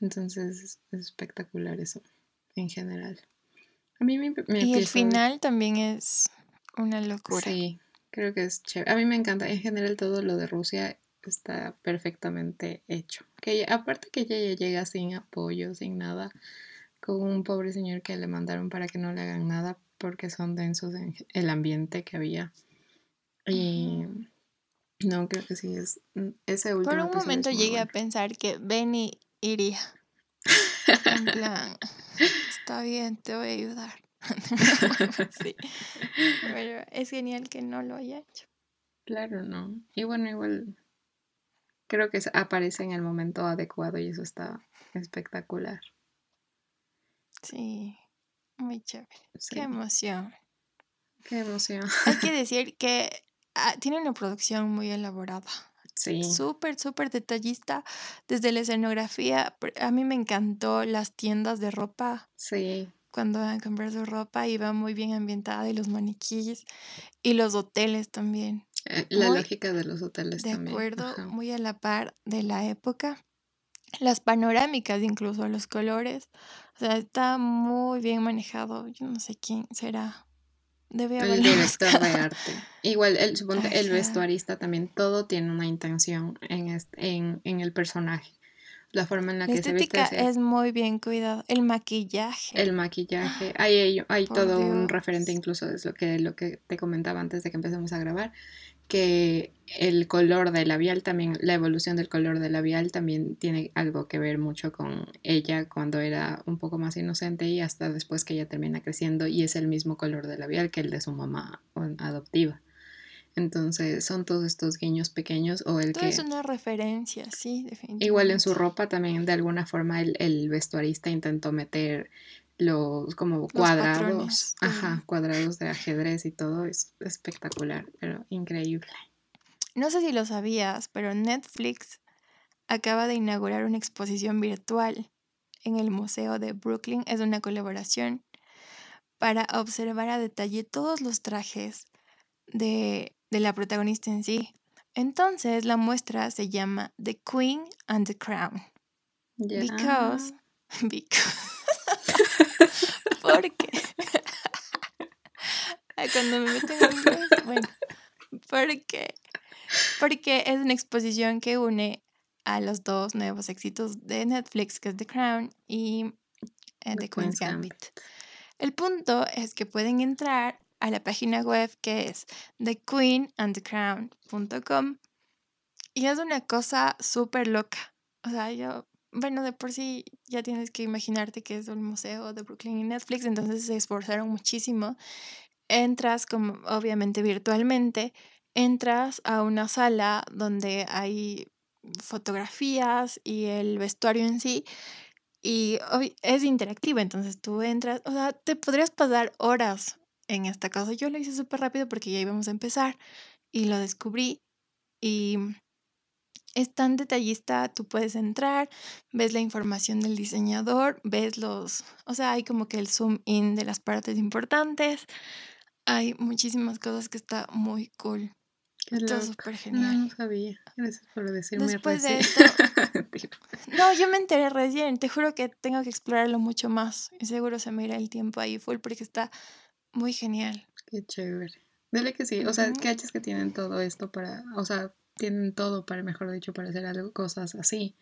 Entonces es espectacular eso, en general. A mí me, y el final también es una locura. Sí, creo que es chévere. A mí me encanta, en general todo lo de Rusia está perfectamente hecho. Que aparte que ella ya llega sin apoyo, sin nada, con un pobre señor que le mandaron para que no le hagan nada porque son densos en el ambiente que había. Y no, creo que sí es mm, ese último. Por un momento llegué a pensar que Benny iría. en plan, (laughs) está bien, te voy a ayudar. (laughs) sí. Pero es genial que no lo haya hecho. Claro, no. Y bueno, igual creo que aparece en el momento adecuado y eso está espectacular. Sí, muy chévere. Qué emoción. Qué emoción. Hay que (laughs) decir que ah, tiene una producción muy elaborada. Sí. Súper, súper detallista. Desde la escenografía, a mí me encantó las tiendas de ropa. Sí. Cuando van a comprar su ropa va muy bien ambientada y los maniquíes y los hoteles también. Eh, la lógica de los hoteles también. De acuerdo, muy a la par de la época. Las panorámicas, incluso los colores. O sea, está muy bien manejado. Yo no sé quién será. Debe haber el director de arte. Igual, el, suponte, el vestuarista también, todo tiene una intención en, en, en el personaje la forma en la, que se viste. es muy bien cuidado. El maquillaje. El maquillaje. Hay, hay, hay todo un referente incluso, es lo que, lo que te comentaba antes de que empecemos a grabar, que el color del labial también, la evolución del color del labial también tiene algo que ver mucho con ella cuando era un poco más inocente y hasta después que ella termina creciendo y es el mismo color del labial que el de su mamá adoptiva. Entonces son todos estos guiños pequeños o el Todo que... es una referencia, sí, definitivamente. Igual en su ropa también de alguna forma el, el vestuarista intentó meter los como cuadrados, ajá, cuadrados de ajedrez y todo, es espectacular, pero increíble. No sé si lo sabías, pero Netflix acaba de inaugurar una exposición virtual en el Museo de Brooklyn. Es una colaboración para observar a detalle todos los trajes de, de la protagonista en sí. Entonces la muestra se llama The Queen and the Crown. Because, (laughs) because (laughs) porque (laughs) cuando me meto en inglés, bueno, porque porque es una exposición que une a los dos nuevos éxitos de Netflix, que es The Crown y eh, The, Queen's Gambit. El punto es que pueden entrar a la página web que es thequeenandthecrown.com y es una cosa súper loca. O sea, yo bueno, de por sí ya tienes que imaginarte que es un museo de Brooklyn y Netflix, entonces se esforzaron muchísimo. Entras como obviamente virtualmente, entras a una sala donde hay fotografías y el vestuario en sí y es interactivo, entonces tú entras, o sea, te podrías pasar horas en esta cosa. Yo lo hice súper rápido porque ya íbamos a empezar y lo descubrí y es tan detallista, tú puedes entrar, ves la información del diseñador, ves los, o sea, hay como que el zoom in de las partes importantes. Hay muchísimas cosas que está muy cool. Está súper genial. No, sabía. Gracias por decirme Después de esto. (laughs) no, yo me enteré recién. Te juro que tengo que explorarlo mucho más. Y seguro se me irá el tiempo ahí full porque está muy genial. Qué chévere. Dale que sí. O sea, ¿qué que tienen todo esto para. O sea, tienen todo para, mejor dicho, para hacer algo, cosas así.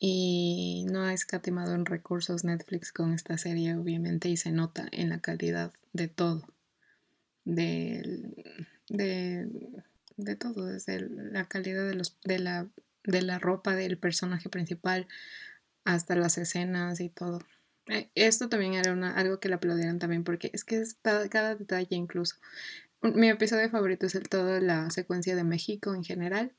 Y no ha escatimado en recursos Netflix con esta serie, obviamente, y se nota en la calidad de todo. De, de, de todo, desde la calidad de, los, de, la, de la ropa del personaje principal hasta las escenas y todo. Eh, esto también era una, algo que le aplaudieron también porque es que está cada detalle incluso mi episodio favorito es el toda la secuencia de México en general.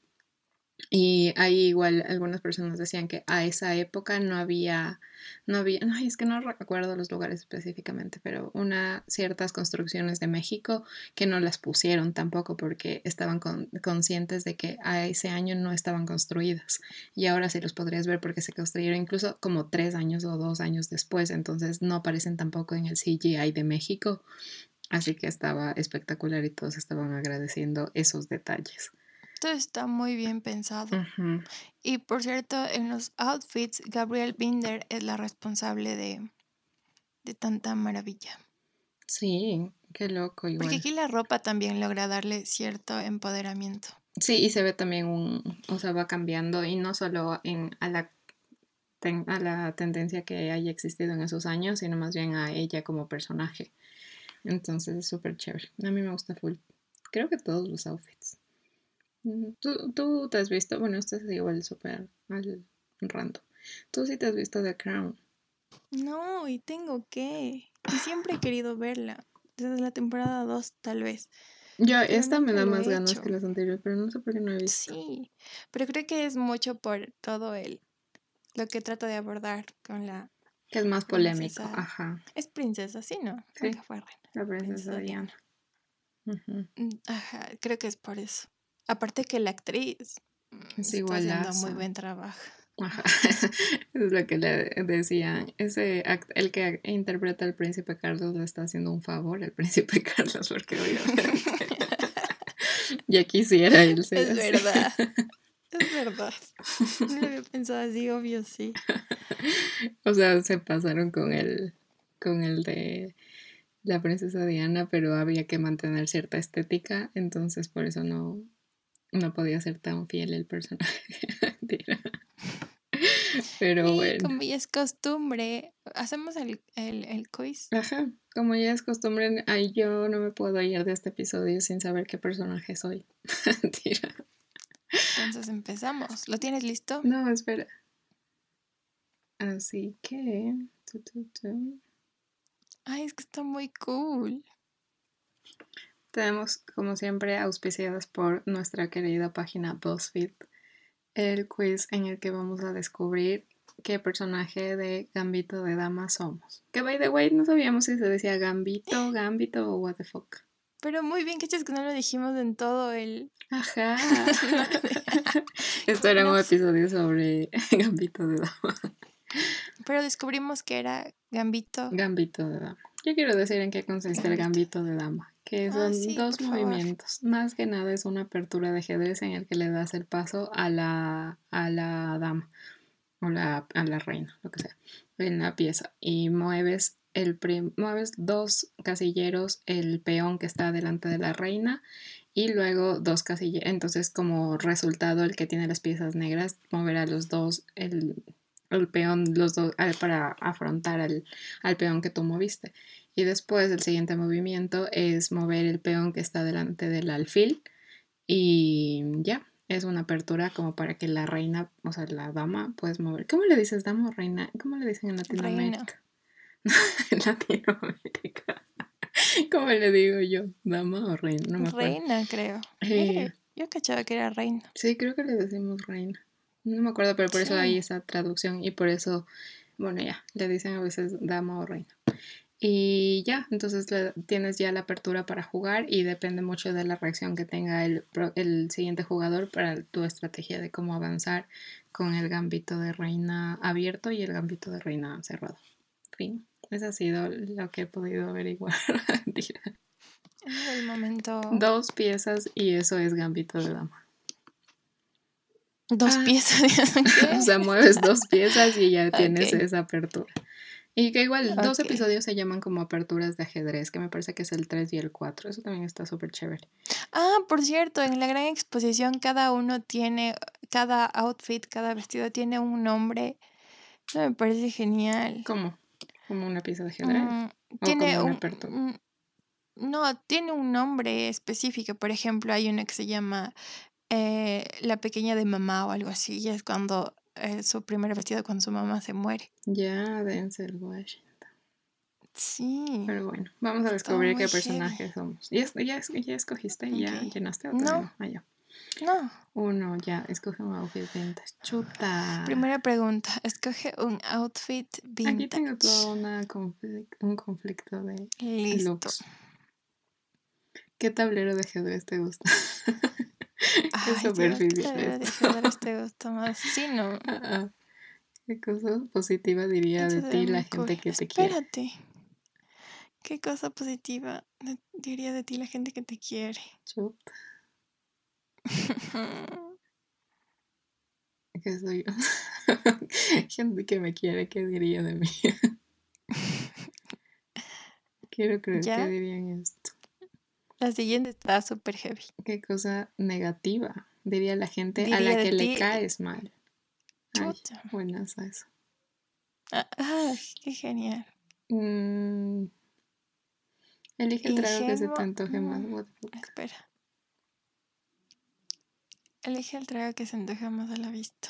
Y ahí igual algunas personas decían que a esa época no había, no había, no, es que no recuerdo los lugares específicamente, pero una ciertas construcciones de México que no las pusieron tampoco porque estaban conscientes de que a ese año no estaban construidas y ahora sí los podrías ver porque se construyeron incluso como tres años o dos años después, entonces no aparecen tampoco en el CGI de México, así que estaba espectacular y todos estaban agradeciendo esos detalles está muy bien pensado. Y por cierto, en los outfits, Gabriel Binder es la responsable de, de tanta maravilla. Sí, qué loco igual. Porque aquí la ropa también logra darle cierto empoderamiento. Sí, y se ve también un, o sea, va cambiando y no solo en, a, la, a la tendencia que haya existido en esos años, sino más bien a ella como personaje. Entonces es súper chévere. A mí me gusta full. Creo que todos los outfits. ¿Tú, tú te has visto, bueno, esto es igual súper al random. ¿Tú sí te has visto The Crown? No, y tengo que. Y siempre he querido verla. Desde la temporada 2, tal vez. Yo, esta me da más ganas que las anteriores, pero no sé por qué no he visto. Sí, pero creo que es mucho por todo el lo que trata de abordar con la. Que es más polémico, ajá. Es princesa, sí, ¿no? Sí. Fue La princesa, Diana. Mm, ajá, creo que es por eso. Aparte que la actriz mm, es está haciendo muy buen trabajo. Ajá. (laughs) es lo que le decían. Ese el que interpreta al príncipe Carlos le está haciendo un favor al príncipe (laughs) Carlos, porque obviamente ya quisiera él (laughs) ser. Es verdad. Es verdad. No lo había pensado así, obvio, sí. o sea, se pasaron con el, con el de la princesa Diana, pero había que mantener cierta estética, entonces por eso no, no podía ser tan fiel el personaje. (laughs) Pero bueno. Como ya es costumbre, hacemos el, el, quiz. Ajá, como ya es costumbre, ay, yo no me puedo ir de este episodio sin saber qué personaje soy. (laughs) Entonces empezamos. ¿Lo tienes listo? No, espera. Así que. Ay, es que está muy cool. Tenemos, como siempre, auspiciadas por nuestra querida página BuzzFeed, el quiz en el que vamos a descubrir qué personaje de Gambito de Dama somos. Que, by the way, no sabíamos si se decía Gambito, Gambito o what the fuck. Pero muy bien, que es que no lo dijimos en todo el... Ajá. (laughs) Esto era un episodio sobre (laughs) Gambito de Dama. Pero descubrimos que era Gambito. Gambito de Dama. Yo quiero decir en qué consiste el Gambito de Dama que ah, son dos movimientos. Más que nada es una apertura de ajedrez en el que le das el paso a la, a la dama o la, a la reina, lo que sea, en la pieza. Y mueves, el mueves dos casilleros, el peón que está delante de la reina y luego dos casilleros. Entonces como resultado el que tiene las piezas negras moverá los dos, el, el peón, los dos, para afrontar al, al peón que tú moviste. Y después el siguiente movimiento es mover el peón que está delante del alfil. Y ya, es una apertura como para que la reina, o sea, la dama, puedes mover. ¿Cómo le dices dama o reina? ¿Cómo le dicen en Latinoamérica? (laughs) en Latinoamérica. ¿Cómo le digo yo? ¿Dama o reina? No me Reina, creo. Eh, yo cachaba que era reina. Sí, creo que le decimos reina. No me acuerdo, pero por eso hay esa traducción y por eso, bueno, ya, le dicen a veces dama o reina. Y ya, entonces tienes ya la apertura para jugar y depende mucho de la reacción que tenga el, el, siguiente jugador para tu estrategia de cómo avanzar con el gambito de reina abierto y el gambito de reina cerrado. Fin, ese ha sido lo que he podido averiguar. (laughs) el momento. Dos piezas y eso es gambito de dama. Dos ah. piezas. (laughs) o sea, mueves dos piezas y ya tienes esa apertura. Y que igual dos episodios se llaman como aperturas de ajedrez, que me parece que es el 3 y el 4. Eso también está súper chévere. Ah, por cierto, en la gran exposición cada uno tiene, cada outfit, cada vestido tiene un nombre. Eso me parece genial. ¿Cómo? ¿Como una pieza de ajedrez? Mm, tiene como un, no, tiene un nombre específico. Por ejemplo, hay una que se llama eh, La pequeña de mamá o algo así. Y es cuando eh, su primer vestido cuando su mamá se muere. Ya, Denzel Washington. Sí. Pero bueno, vamos a descubrir qué personajes somos. ¿Ya, ya, ya escogiste? ¿Ya llenaste otro? No. Ah, ya. No. Uno, ya, escoge un outfit vintage. Chuta. Primera pregunta, escoge un outfit vintage. Aquí tengo todo una un conflicto de Listo. looks. ¿Qué tablero de ajedrez te gusta? (laughs) (laughs) Ay, Qué superficial Dios, ¿qué esto. tablero de ajedrez te gusta más? Sí, no. Ah, ah. ¿Qué cosa positiva diría de ti la cool. gente que te quiere? Espérate. ¿Qué cosa positiva diría de ti la gente que te quiere? Chuta, (laughs) ¿qué soy yo? (laughs) gente que me quiere, ¿qué diría de mí? Quiero creer ¿Ya? que dirían esto. La siguiente está súper heavy. ¿Qué cosa negativa diría la gente a la que le caes mal? Ay, Chuta. buenas a eso. Ah, ay, qué genial. Mm, Elige el trago que se te antoje más. mm. Espera. Elige el trago que se antoja más a la vista.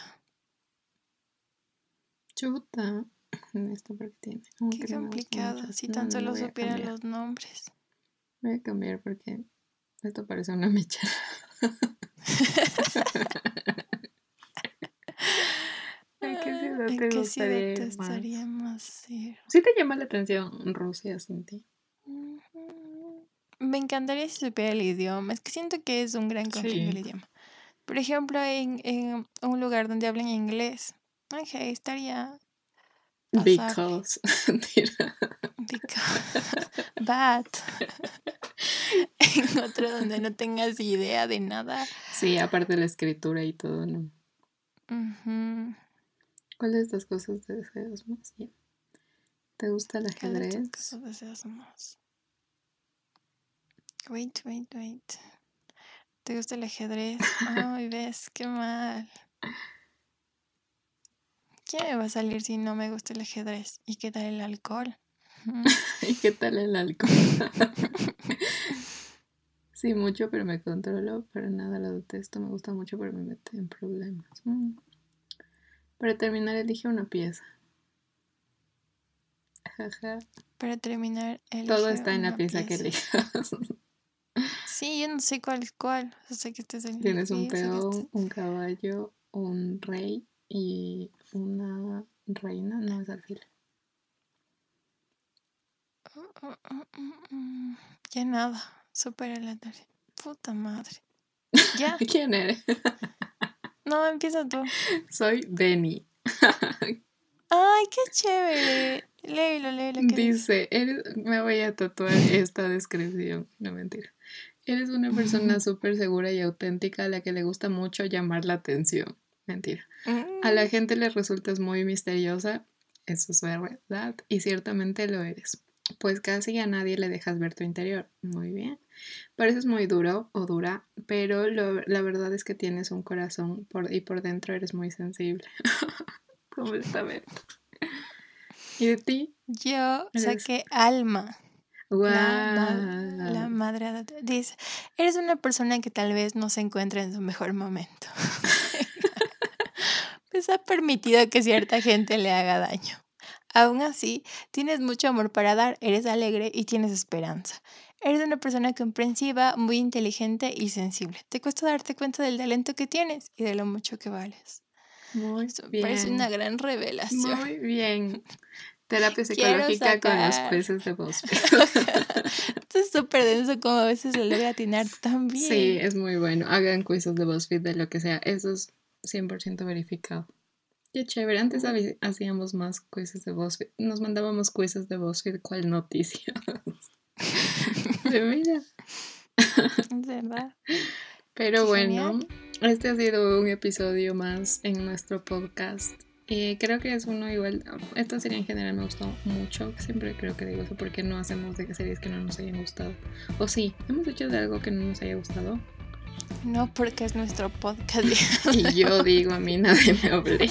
Chuta. (laughs) Esto porque tiene. como Qué complicado. Si tan no, solo supieran los nombres. Voy a cambiar porque esto parece una micha. (laughs) ¿A qué ciudad ¿En te qué gustaría ciudad te más? ir? ¿Sí te llama la atención Rusia, Cinti? Me encantaría si supiera el idioma. Es que siento que es un gran conflicto el Sí. idioma. Por ejemplo, en, en un lugar donde hablan inglés. Ok, estaría. Because. (laughs) Tira. Because- But (laughs) en otro donde no tengas idea de nada. Sí, aparte de la escritura y todo, ¿no? Ujú. ¿Cuál de estas cosas te deseas más? ¿Te gusta el ¿Cuál de estas ajedrez? cosas deseas más? Wait, wait, wait. ¿Te gusta el ajedrez? (laughs) Ay, ves, qué mal. ¿Quién me va a salir si no me gusta el ajedrez? ¿Y qué tal el alcohol? (laughs) ¿Y qué tal el alcohol? (laughs) sí, mucho, pero me controlo. Para nada lo detesto. Me gusta mucho, pero me mete en problemas. Mm. Para terminar, elige una pieza. Para terminar, Todo elige está en la pieza que elijas. (laughs) Sí, yo no sé cuál es cuál. O sea, que estés en Tienes un peón, estés- un caballo, un rey y una reina. No es alfil. (laughs) Ya nada. Puta madre. Ya. (laughs) ¿Quién eres? (laughs) No, empieza tú. Soy Benny. Ay, qué chévere. Léelo, léelo. Dice, eres, me voy a tatuar esta descripción. No mentira. Eres una persona súper segura y auténtica a la que le gusta mucho llamar la atención. Mentira. A la Mm, gente le resultas muy misteriosa. Eso es verdad. Y ciertamente lo eres. Pues casi a nadie le dejas ver tu interior. Muy bien. Pareces muy duro o dura, pero lo- la verdad es que tienes un corazón por, y por dentro eres muy sensible. (laughs) Completamente. ¿Y de ti? Yo Eres- saqué alma. ¡Guau! La, ma- la madre. Dice, eres una persona que tal vez no se encuentra en su mejor momento. (laughs) pues ha permitido que cierta gente le haga daño. Aún así, tienes mucho amor para dar, eres alegre y tienes esperanza. Eres una persona comprensiva, muy inteligente y sensible. Te cuesta darte cuenta del talento que tienes y de lo mucho que vales. Muy Eso bien. parece una gran revelación. Muy bien. Terapia psicológica con los jueces de BuzzFeed. (laughs) Esto es súper denso como a veces se logra atinar tan bien. Sí, es muy bueno. Hagan quizzes de BuzzFeed de lo que sea. Eso es 100% verificado. Qué chévere. Antes hacíamos más quizzes de BuzzFeed. Nos mandábamos quizzes de BuzzFeed. ¿Cuál noticia? (laughs) de mira. Es verdad. Pero Qué bueno, genial. este ha sido un episodio más en nuestro podcast. Y creo que es uno igual. Esta serie en general me gustó mucho. Siempre creo que digo eso porque no hacemos de series que no nos hayan gustado. O sí, hemos hecho de algo que no nos haya gustado. No porque es nuestro podcast. (laughs) Y yo digo, a mí nadie me obliga.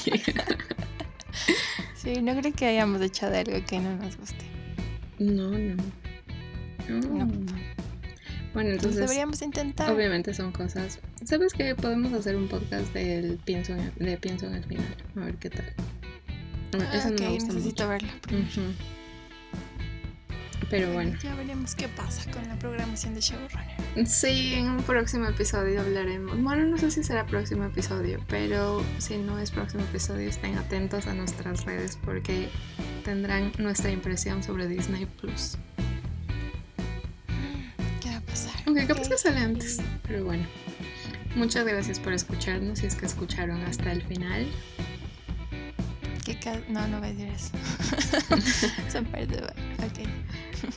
sí, no creo que hayamos hecho de algo que no nos guste. No, no. No. Mm. Bueno, Entonces entonces, deberíamos intentar. obviamente son cosas. ¿Sabes qué? Podemos hacer un podcast del pienso en, de pienso en el final. A ver qué tal. Ah, Eso no ok, me gusta necesito mucho. verlo. primero. Ujú. Pero bueno. Ya veremos qué pasa con la programación de Showrunner. Sí, en un próximo episodio hablaremos. Bueno, no sé si será próximo episodio, pero si no es próximo episodio, estén atentos a nuestras redes porque tendrán nuestra impresión sobre Disney Plus. ¿Qué va a pasar? Aunque capaz que sale antes, pero bueno. Muchas gracias por escucharnos si es que escucharon hasta el final. ¿Qué ca- no, no voy a decir eso. (laughs) Son parte Ok,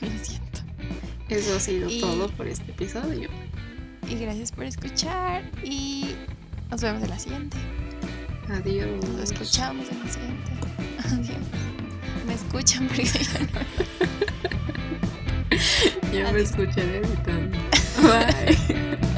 (laughs) lo siento. Eso ha sido Y- todo por este episodio. Y gracias por escuchar y nos vemos en la siguiente. Adiós. Nos escuchamos en la siguiente. (laughs) Adiós. Me escuchan porque yo no. Ya me escucharé editando. Bye.